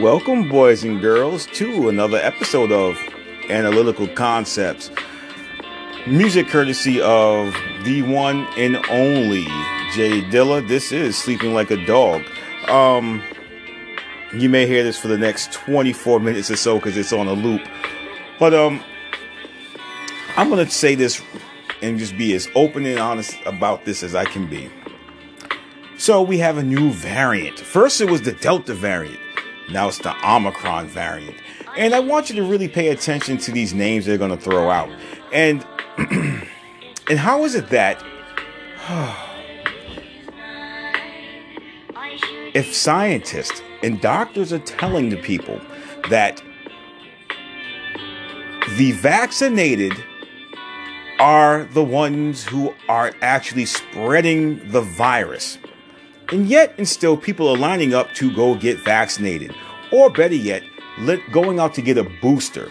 Welcome, boys and girls, to another episode of Analytical Concepts. Music courtesy of the one and only Jay Dilla. This is Sleeping Like a Dog. Um, you may hear this for the next 24 minutes or so because it's on a loop. But um, I'm gonna say this and just be as open and honest about this as I can be. So we have a new variant. First, it was the Delta variant. Now it's the Omicron variant. And I want you to really pay attention to these names they're going to throw out. And and how is it that if scientists and doctors are telling the people that the vaccinated are the ones who are actually spreading the virus. And yet, and still, people are lining up to go get vaccinated, or better yet, going out to get a booster.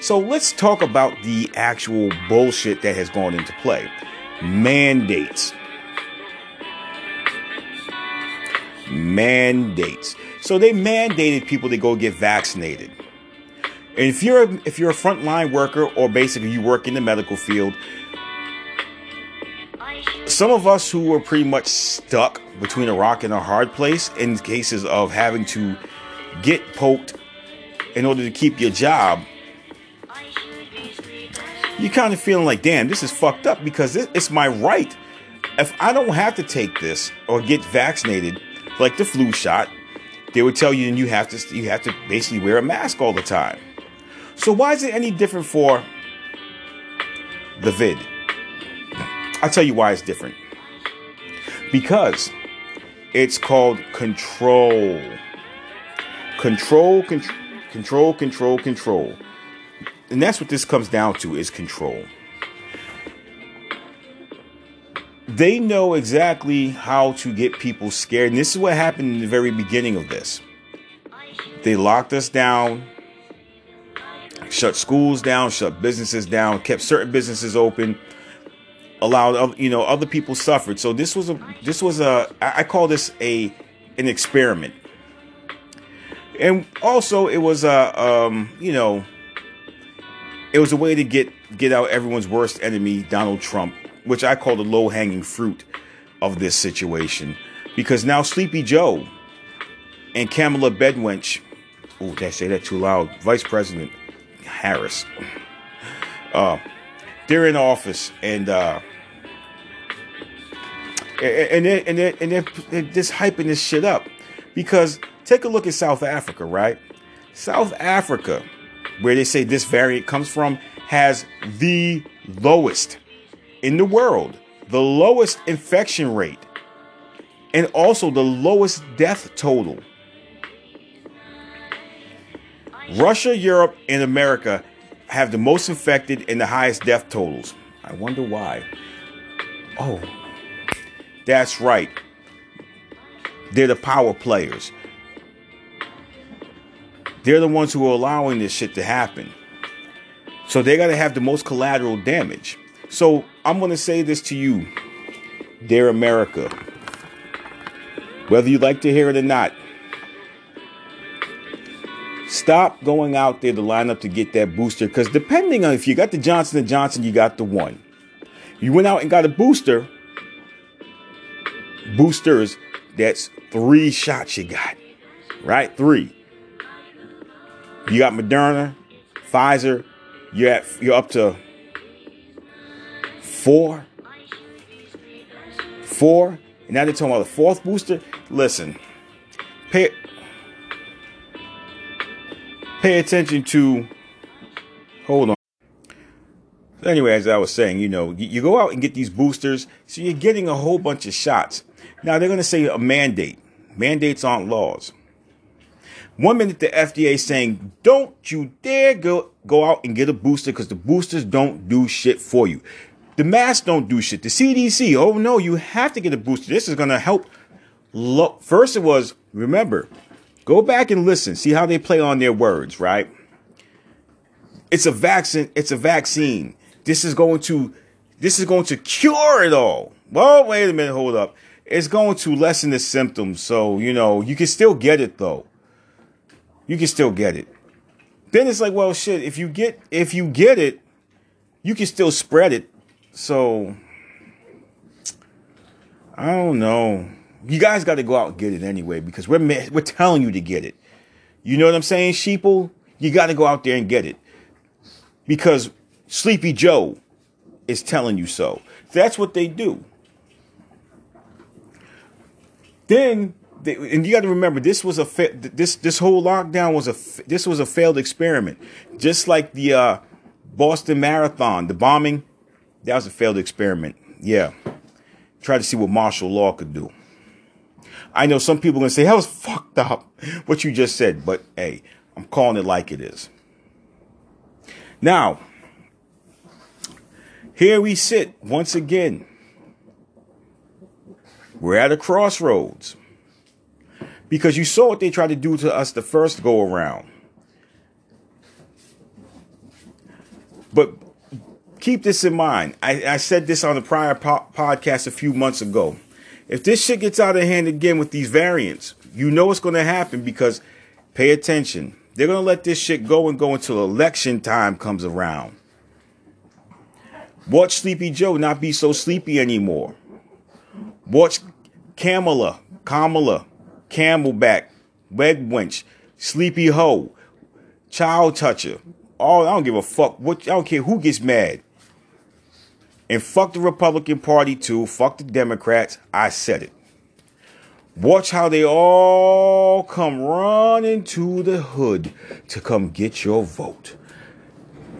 So let's talk about the actual bullshit that has gone into play. Mandates. Mandates. So they mandated people to go get vaccinated. And if you're a, if you're a frontline worker or basically you work in the medical field, some of us who were pretty much stuck between a rock and a hard place in cases of having to get poked in order to keep your job, you're kind of feeling like, damn, this is fucked up because it's my right. If I don't have to take this or get vaccinated, like the flu shot, they would tell you and you have to you have to basically wear a mask all the time. So why is it any different for the vid? I'll tell you why it's different. Because it's called control. Control, con- control, control, control. And that's what this comes down to is control. They know exactly how to get people scared. And this is what happened in the very beginning of this. They locked us down, shut schools down, shut businesses down, kept certain businesses open, allowed you know other people suffered. So this was a this was a I call this a an experiment, and also it was a um, you know it was a way to get get out everyone's worst enemy, Donald Trump, which I call the low hanging fruit of this situation, because now Sleepy Joe and Kamala Bedwench, oh, did I say that too loud? Vice President Harris. Uh, they're in office and uh, and they're, and and just hyping this shit up because take a look at South Africa, right? South Africa, where they say this variant comes from, has the lowest in the world, the lowest infection rate, and also the lowest death total. Russia, Europe, and America have the most infected and the highest death totals. I wonder why. Oh, that's right. They're the power players. They're the ones who are allowing this shit to happen. So they got to have the most collateral damage. So I'm going to say this to you, dear America. Whether you like to hear it or not, stop going out there to line up to get that booster because depending on if you got the Johnson & Johnson, you got the one. You went out and got a booster, boosters, that's three shots you got, right? Three. You got Moderna, Pfizer, you're at you're up to four. Four. And now they're talking about the fourth booster. Listen, pay pay attention to hold on. Anyway, as I was saying, you know, you go out and get these boosters, so you're getting a whole bunch of shots. Now they're going to say a mandate. Mandates aren't laws. One minute the FDA is saying, don't you dare go, go out and get a booster because the boosters don't do shit for you. The masks don't do shit. The CDC, oh no, you have to get a booster. This is going to help. Look, first it was, remember, go back and listen, see how they play on their words, right? It's a vaccine, it's a vaccine. This is going to this is going to cure it all. Well, wait a minute, hold up it's going to lessen the symptoms. So, you know, you can still get it though. you can still get it. Then it's like, well, shit. If you get if you get it, you can still spread it. So I don't know. You guys got to go out and get it anyway because we're we're telling you to get it. You know what I'm saying, sheeple? You got to go out there and get it because Sleepy Joe is telling you so. That's what they do. Then, they, and you got to remember, this was a fa- this this whole lockdown was a this was a failed experiment, just like the uh, Boston Marathon, the bombing. That was a failed experiment. Yeah, try to see what martial law could do. I know some people are gonna say that was fucked up what you just said, but hey, I'm calling it like it is. Now, here we sit once again. We're at a crossroads. Because you saw what they tried to do to us the first go around. But keep this in mind. I, I said this on the prior po- podcast a few months ago. If this shit gets out of hand again with these variants, you know what's going to happen because pay attention. They're going to let this shit go and go until election time comes around. Watch Sleepy Joe not be so sleepy anymore. Watch Kamala, Kamala, Camelback, Wed Wench, Sleepy Ho, Child Toucher. All I don't give a fuck. What I don't care who gets mad. And fuck the Republican Party too. Fuck the Democrats. I said it. Watch how they all come running to the hood to come get your vote.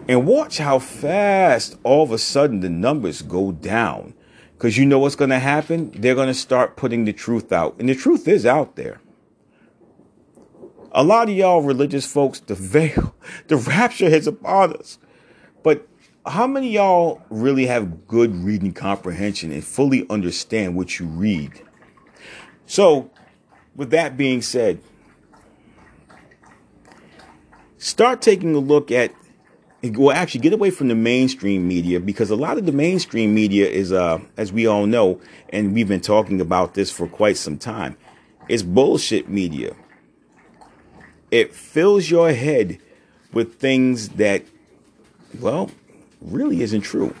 And watch how fast all of a sudden the numbers go down. Because you know what's going to happen? They're going to start putting the truth out. And the truth is out there. A lot of y'all religious folks, the veil, the rapture is upon us. But how many y'all really have good reading comprehension and fully understand what you read? So, with that being said, start taking a look at well actually get away from the mainstream media because a lot of the mainstream media is uh as we all know and we've been talking about this for quite some time it's bullshit media. It fills your head with things that well really isn't true.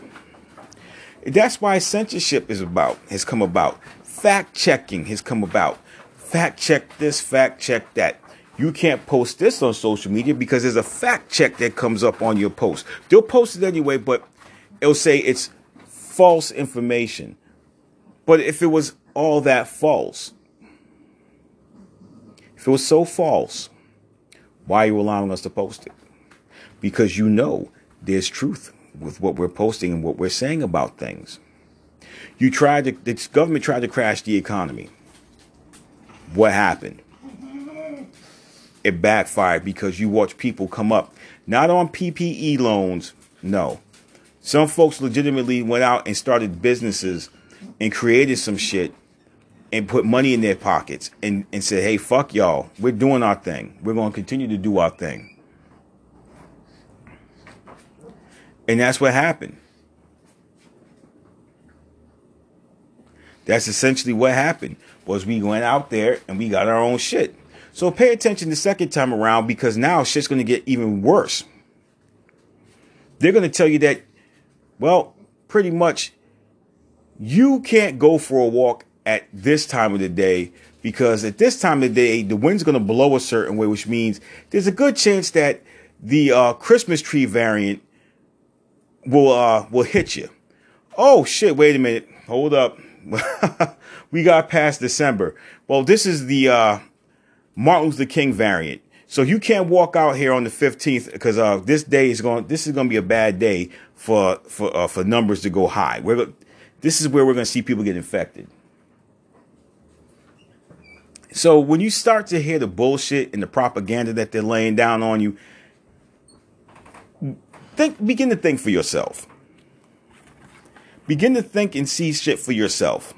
That's why censorship is about has come about. Fact checking has come about. Fact check this fact check that you can't post this on social media because there's a fact check that comes up on your post. They'll post it anyway, but it'll say it's false information. But if it was all that false, if it was so false, why are you allowing us to post it? Because you know there's truth with what we're posting and what we're saying about things. You tried to, the government tried to crash the economy. What happened? It backfired because you watch people come up, not on PPE loans, no. Some folks legitimately went out and started businesses and created some shit and put money in their pockets and, and said, hey, fuck y'all. We're doing our thing. We're going to continue to do our thing. And that's what happened. That's essentially what happened was we went out there and we got our own shit. So pay attention the second time around because now shit's going to get even worse. They're going to tell you that, well, pretty much you can't go for a walk at this time of the day because at this time of the day, the wind's going to blow a certain way, which means there's a good chance that the uh, Christmas tree variant will uh, will hit you. Oh shit! Wait a minute. Hold up. we got past December. Well, this is the uh, Martin Luther King variant. So you can't walk out here on the 15th because uh, this day is going. This is going to be a bad day for for uh, for numbers to go high. We're this is where we're going to see people get infected. So when you start to hear the bullshit and the propaganda that they're laying down on you, think begin to think for yourself. Begin to think and see shit for yourself.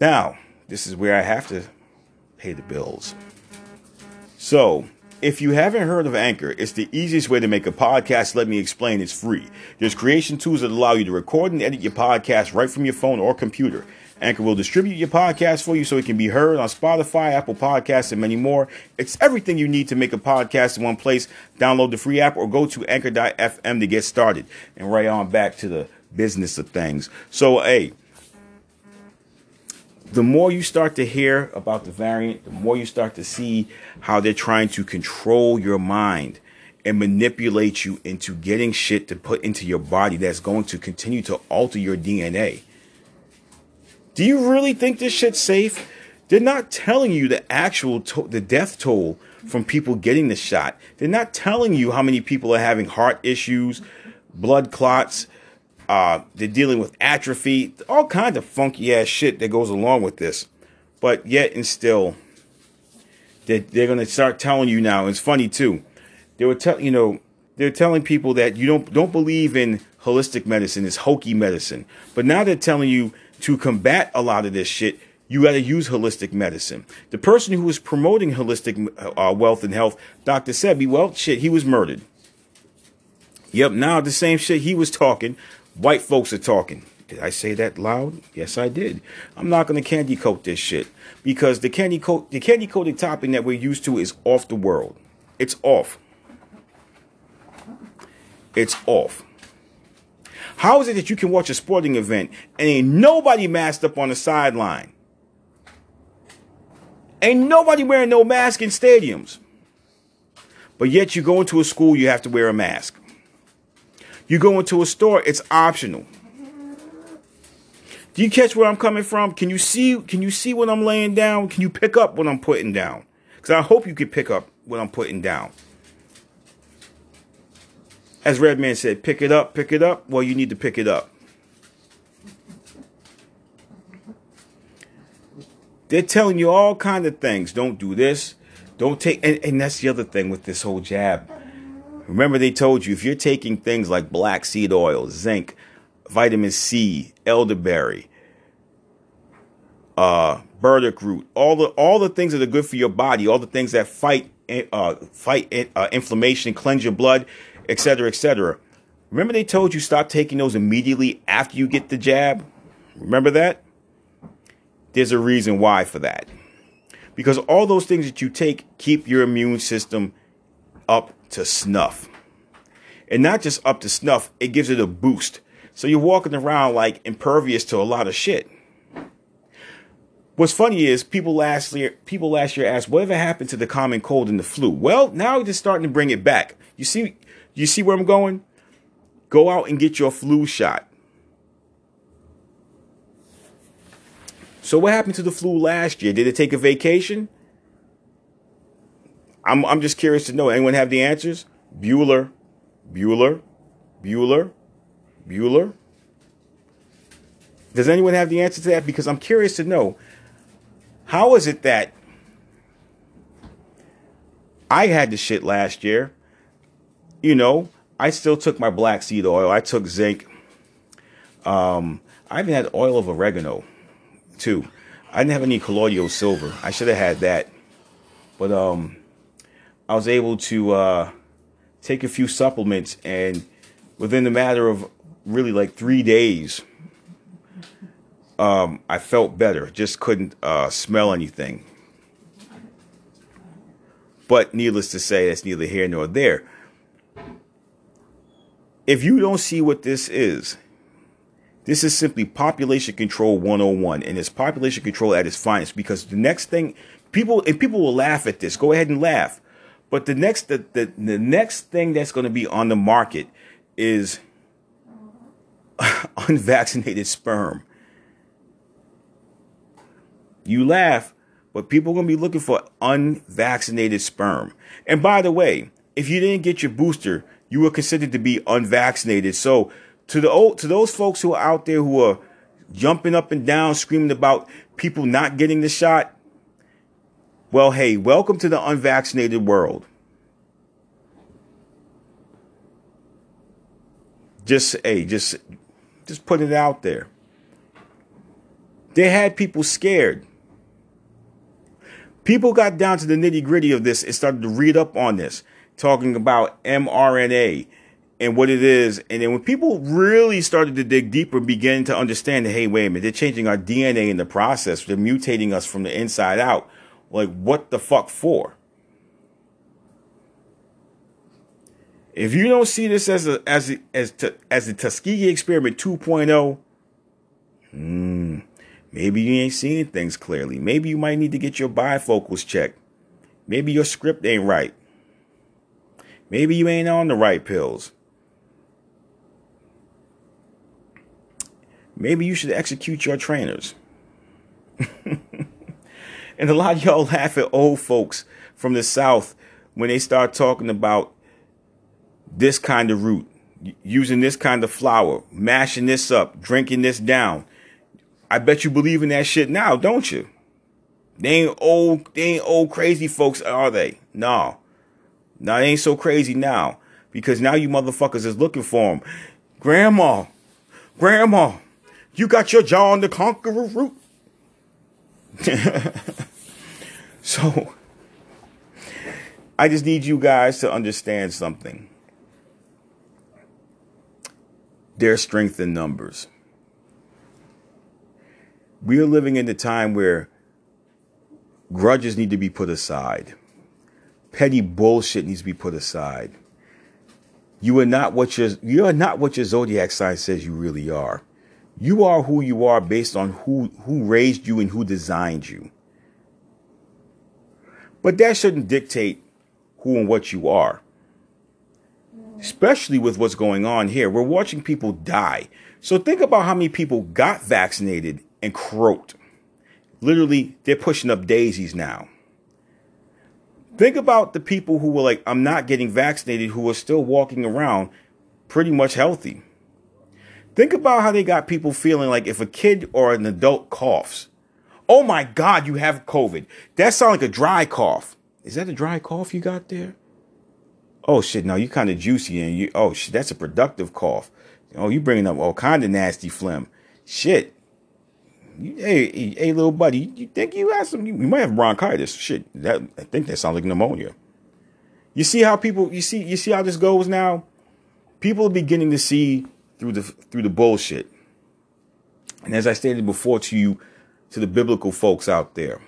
Now, this is where I have to pay the bills. So, if you haven't heard of Anchor, it's the easiest way to make a podcast. Let me explain. It's free. There's creation tools that allow you to record and edit your podcast right from your phone or computer. Anchor will distribute your podcast for you so it can be heard on Spotify, Apple Podcasts, and many more. It's everything you need to make a podcast in one place. Download the free app or go to anchor.fm to get started. And right on back to the business of things. So, hey, the more you start to hear about the variant, the more you start to see how they're trying to control your mind and manipulate you into getting shit to put into your body that's going to continue to alter your DNA. Do you really think this shit's safe? They're not telling you the actual to- the death toll from people getting the shot. They're not telling you how many people are having heart issues, blood clots, uh, they're dealing with atrophy, all kinds of funky ass shit that goes along with this. But yet and still, they're, they're going to start telling you now. It's funny too. They were telling you know they're telling people that you don't don't believe in holistic medicine. It's hokey medicine. But now they're telling you to combat a lot of this shit. You got to use holistic medicine. The person who was promoting holistic uh, wealth and health, Dr. Sebi, well, shit, he was murdered. Yep, now the same shit he was talking White folks are talking. Did I say that loud? Yes, I did. I'm not going to candy coat this shit because the candy coat, the candy coated topping that we're used to is off the world. It's off. It's off. How is it that you can watch a sporting event and ain't nobody masked up on the sideline? Ain't nobody wearing no mask in stadiums. But yet you go into a school, you have to wear a mask. You go into a store, it's optional. Do you catch where I'm coming from? Can you see can you see what I'm laying down? Can you pick up what I'm putting down? Cuz I hope you can pick up what I'm putting down. As Redman said, pick it up, pick it up. Well, you need to pick it up. They're telling you all kind of things. Don't do this. Don't take and, and that's the other thing with this whole jab Remember, they told you if you're taking things like black seed oil, zinc, vitamin C, elderberry, uh, burdock root, all the all the things that are good for your body, all the things that fight uh, fight uh, inflammation, cleanse your blood, etc., etc. Remember, they told you stop taking those immediately after you get the jab. Remember that? There's a reason why for that. Because all those things that you take keep your immune system up to snuff. And not just up to snuff, it gives it a boost. So you're walking around like impervious to a lot of shit. What's funny is people last year people last year asked whatever happened to the common cold and the flu. Well, now they're starting to bring it back. You see you see where I'm going? Go out and get your flu shot. So what happened to the flu last year? Did it take a vacation? I'm I'm just curious to know. Anyone have the answers? Bueller, Bueller, Bueller, Bueller. Does anyone have the answer to that? Because I'm curious to know. How is it that I had the shit last year? You know, I still took my black seed oil. I took zinc. Um, I even had oil of oregano, too. I didn't have any colloidal silver. I should have had that. But um, I was able to uh, take a few supplements, and within the matter of really like three days, um, I felt better. Just couldn't uh, smell anything. But needless to say, that's neither here nor there. If you don't see what this is, this is simply population control 101, and it's population control at its finest. Because the next thing, people and people will laugh at this. Go ahead and laugh. But the next the, the, the next thing that's going to be on the market is unvaccinated sperm. You laugh, but people are going to be looking for unvaccinated sperm. And by the way, if you didn't get your booster, you were considered to be unvaccinated. So to the old, to those folks who are out there who are jumping up and down screaming about people not getting the shot, well, hey, welcome to the unvaccinated world. Just hey, just just put it out there. They had people scared. People got down to the nitty gritty of this and started to read up on this, talking about mRNA and what it is. And then when people really started to dig deeper, begin to understand that, hey, wait a minute, they're changing our DNA in the process. They're mutating us from the inside out. Like, what the fuck for? If you don't see this as a as a, as to, as the Tuskegee experiment 2.0, hmm, maybe you ain't seeing things clearly. Maybe you might need to get your bifocals checked. Maybe your script ain't right. Maybe you ain't on the right pills. Maybe you should execute your trainers. and a lot of y'all laugh at old folks from the South when they start talking about this kind of root, using this kind of flour, mashing this up, drinking this down. I bet you believe in that shit now, don't you? They ain't old, they ain't old crazy folks, are they? No. No, they ain't so crazy now. Because now you motherfuckers is looking for them. Grandma, grandma, you got your John the Conqueror root. so, I just need you guys to understand something. There's strength in numbers. We are living in the time where grudges need to be put aside. Petty bullshit needs to be put aside. You are not what your you are not what your zodiac sign says you really are. You are who you are based on who who raised you and who designed you. But that shouldn't dictate who and what you are especially with what's going on here. We're watching people die. So think about how many people got vaccinated and croaked. Literally, they're pushing up daisies now. Think about the people who were like, I'm not getting vaccinated, who are still walking around pretty much healthy. Think about how they got people feeling like if a kid or an adult coughs, oh my God, you have COVID. That sounds like a dry cough. Is that a dry cough you got there? oh shit, no, you kind of juicy and you, oh shit, that's a productive cough. Oh, you bringing up all kind of nasty phlegm. Shit. You, hey, hey, little buddy, you think you have some? You, you might have bronchitis. Shit, that I think that sounds like pneumonia. You see how people, you see, you see how this goes now. People are beginning to see through the through the bullshit. And as I stated before to you, to the biblical folks out there,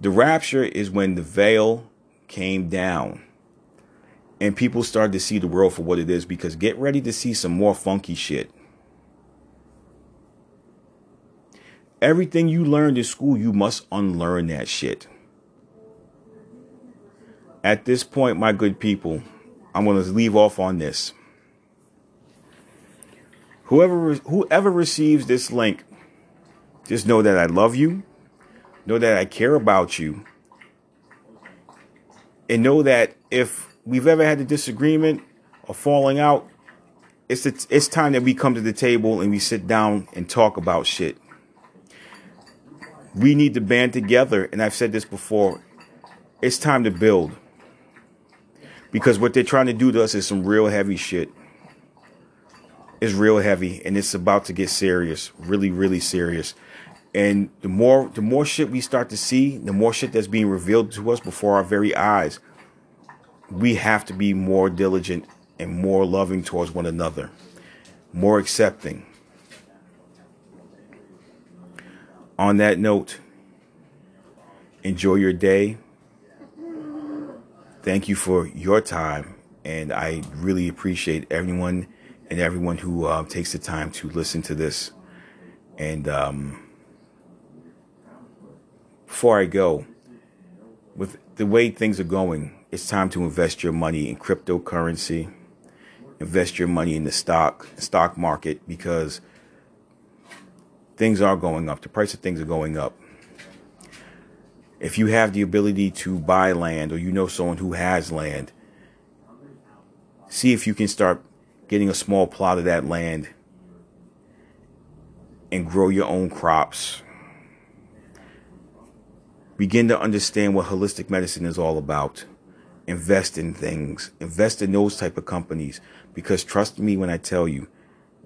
the rapture is when the veil came down and people started to see the world for what it is because get ready to see some more funky shit. Everything you learned in school, you must unlearn that shit. At this point, my good people, I'm going to leave off on this. Whoever whoever receives this link, just know that I love you, know that I care about you, and know that if we've ever had a disagreement or falling out, it's it's time that we come to the table and we sit down and talk about shit. We need to band together, and I've said this before. It's time to build because what they're trying to do to us is some real heavy shit. It's real heavy, and it's about to get serious, really, really serious. And the more the more shit we start to see, the more shit that's being revealed to us before our very eyes, we have to be more diligent and more loving towards one another, more accepting. On that note, enjoy your day. Thank you for your time, and I really appreciate everyone and everyone who uh, takes the time to listen to this. And um, before I go, with the way things are going, it's time to invest your money in cryptocurrency, invest your money in the stock stock market because things are going up. The price of things are going up. If you have the ability to buy land or you know someone who has land, see if you can start getting a small plot of that land and grow your own crops begin to understand what holistic medicine is all about. Invest in things, invest in those type of companies because trust me when I tell you,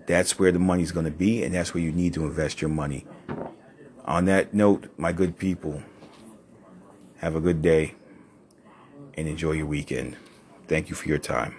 that's where the money's going to be and that's where you need to invest your money. On that note, my good people, have a good day and enjoy your weekend. Thank you for your time.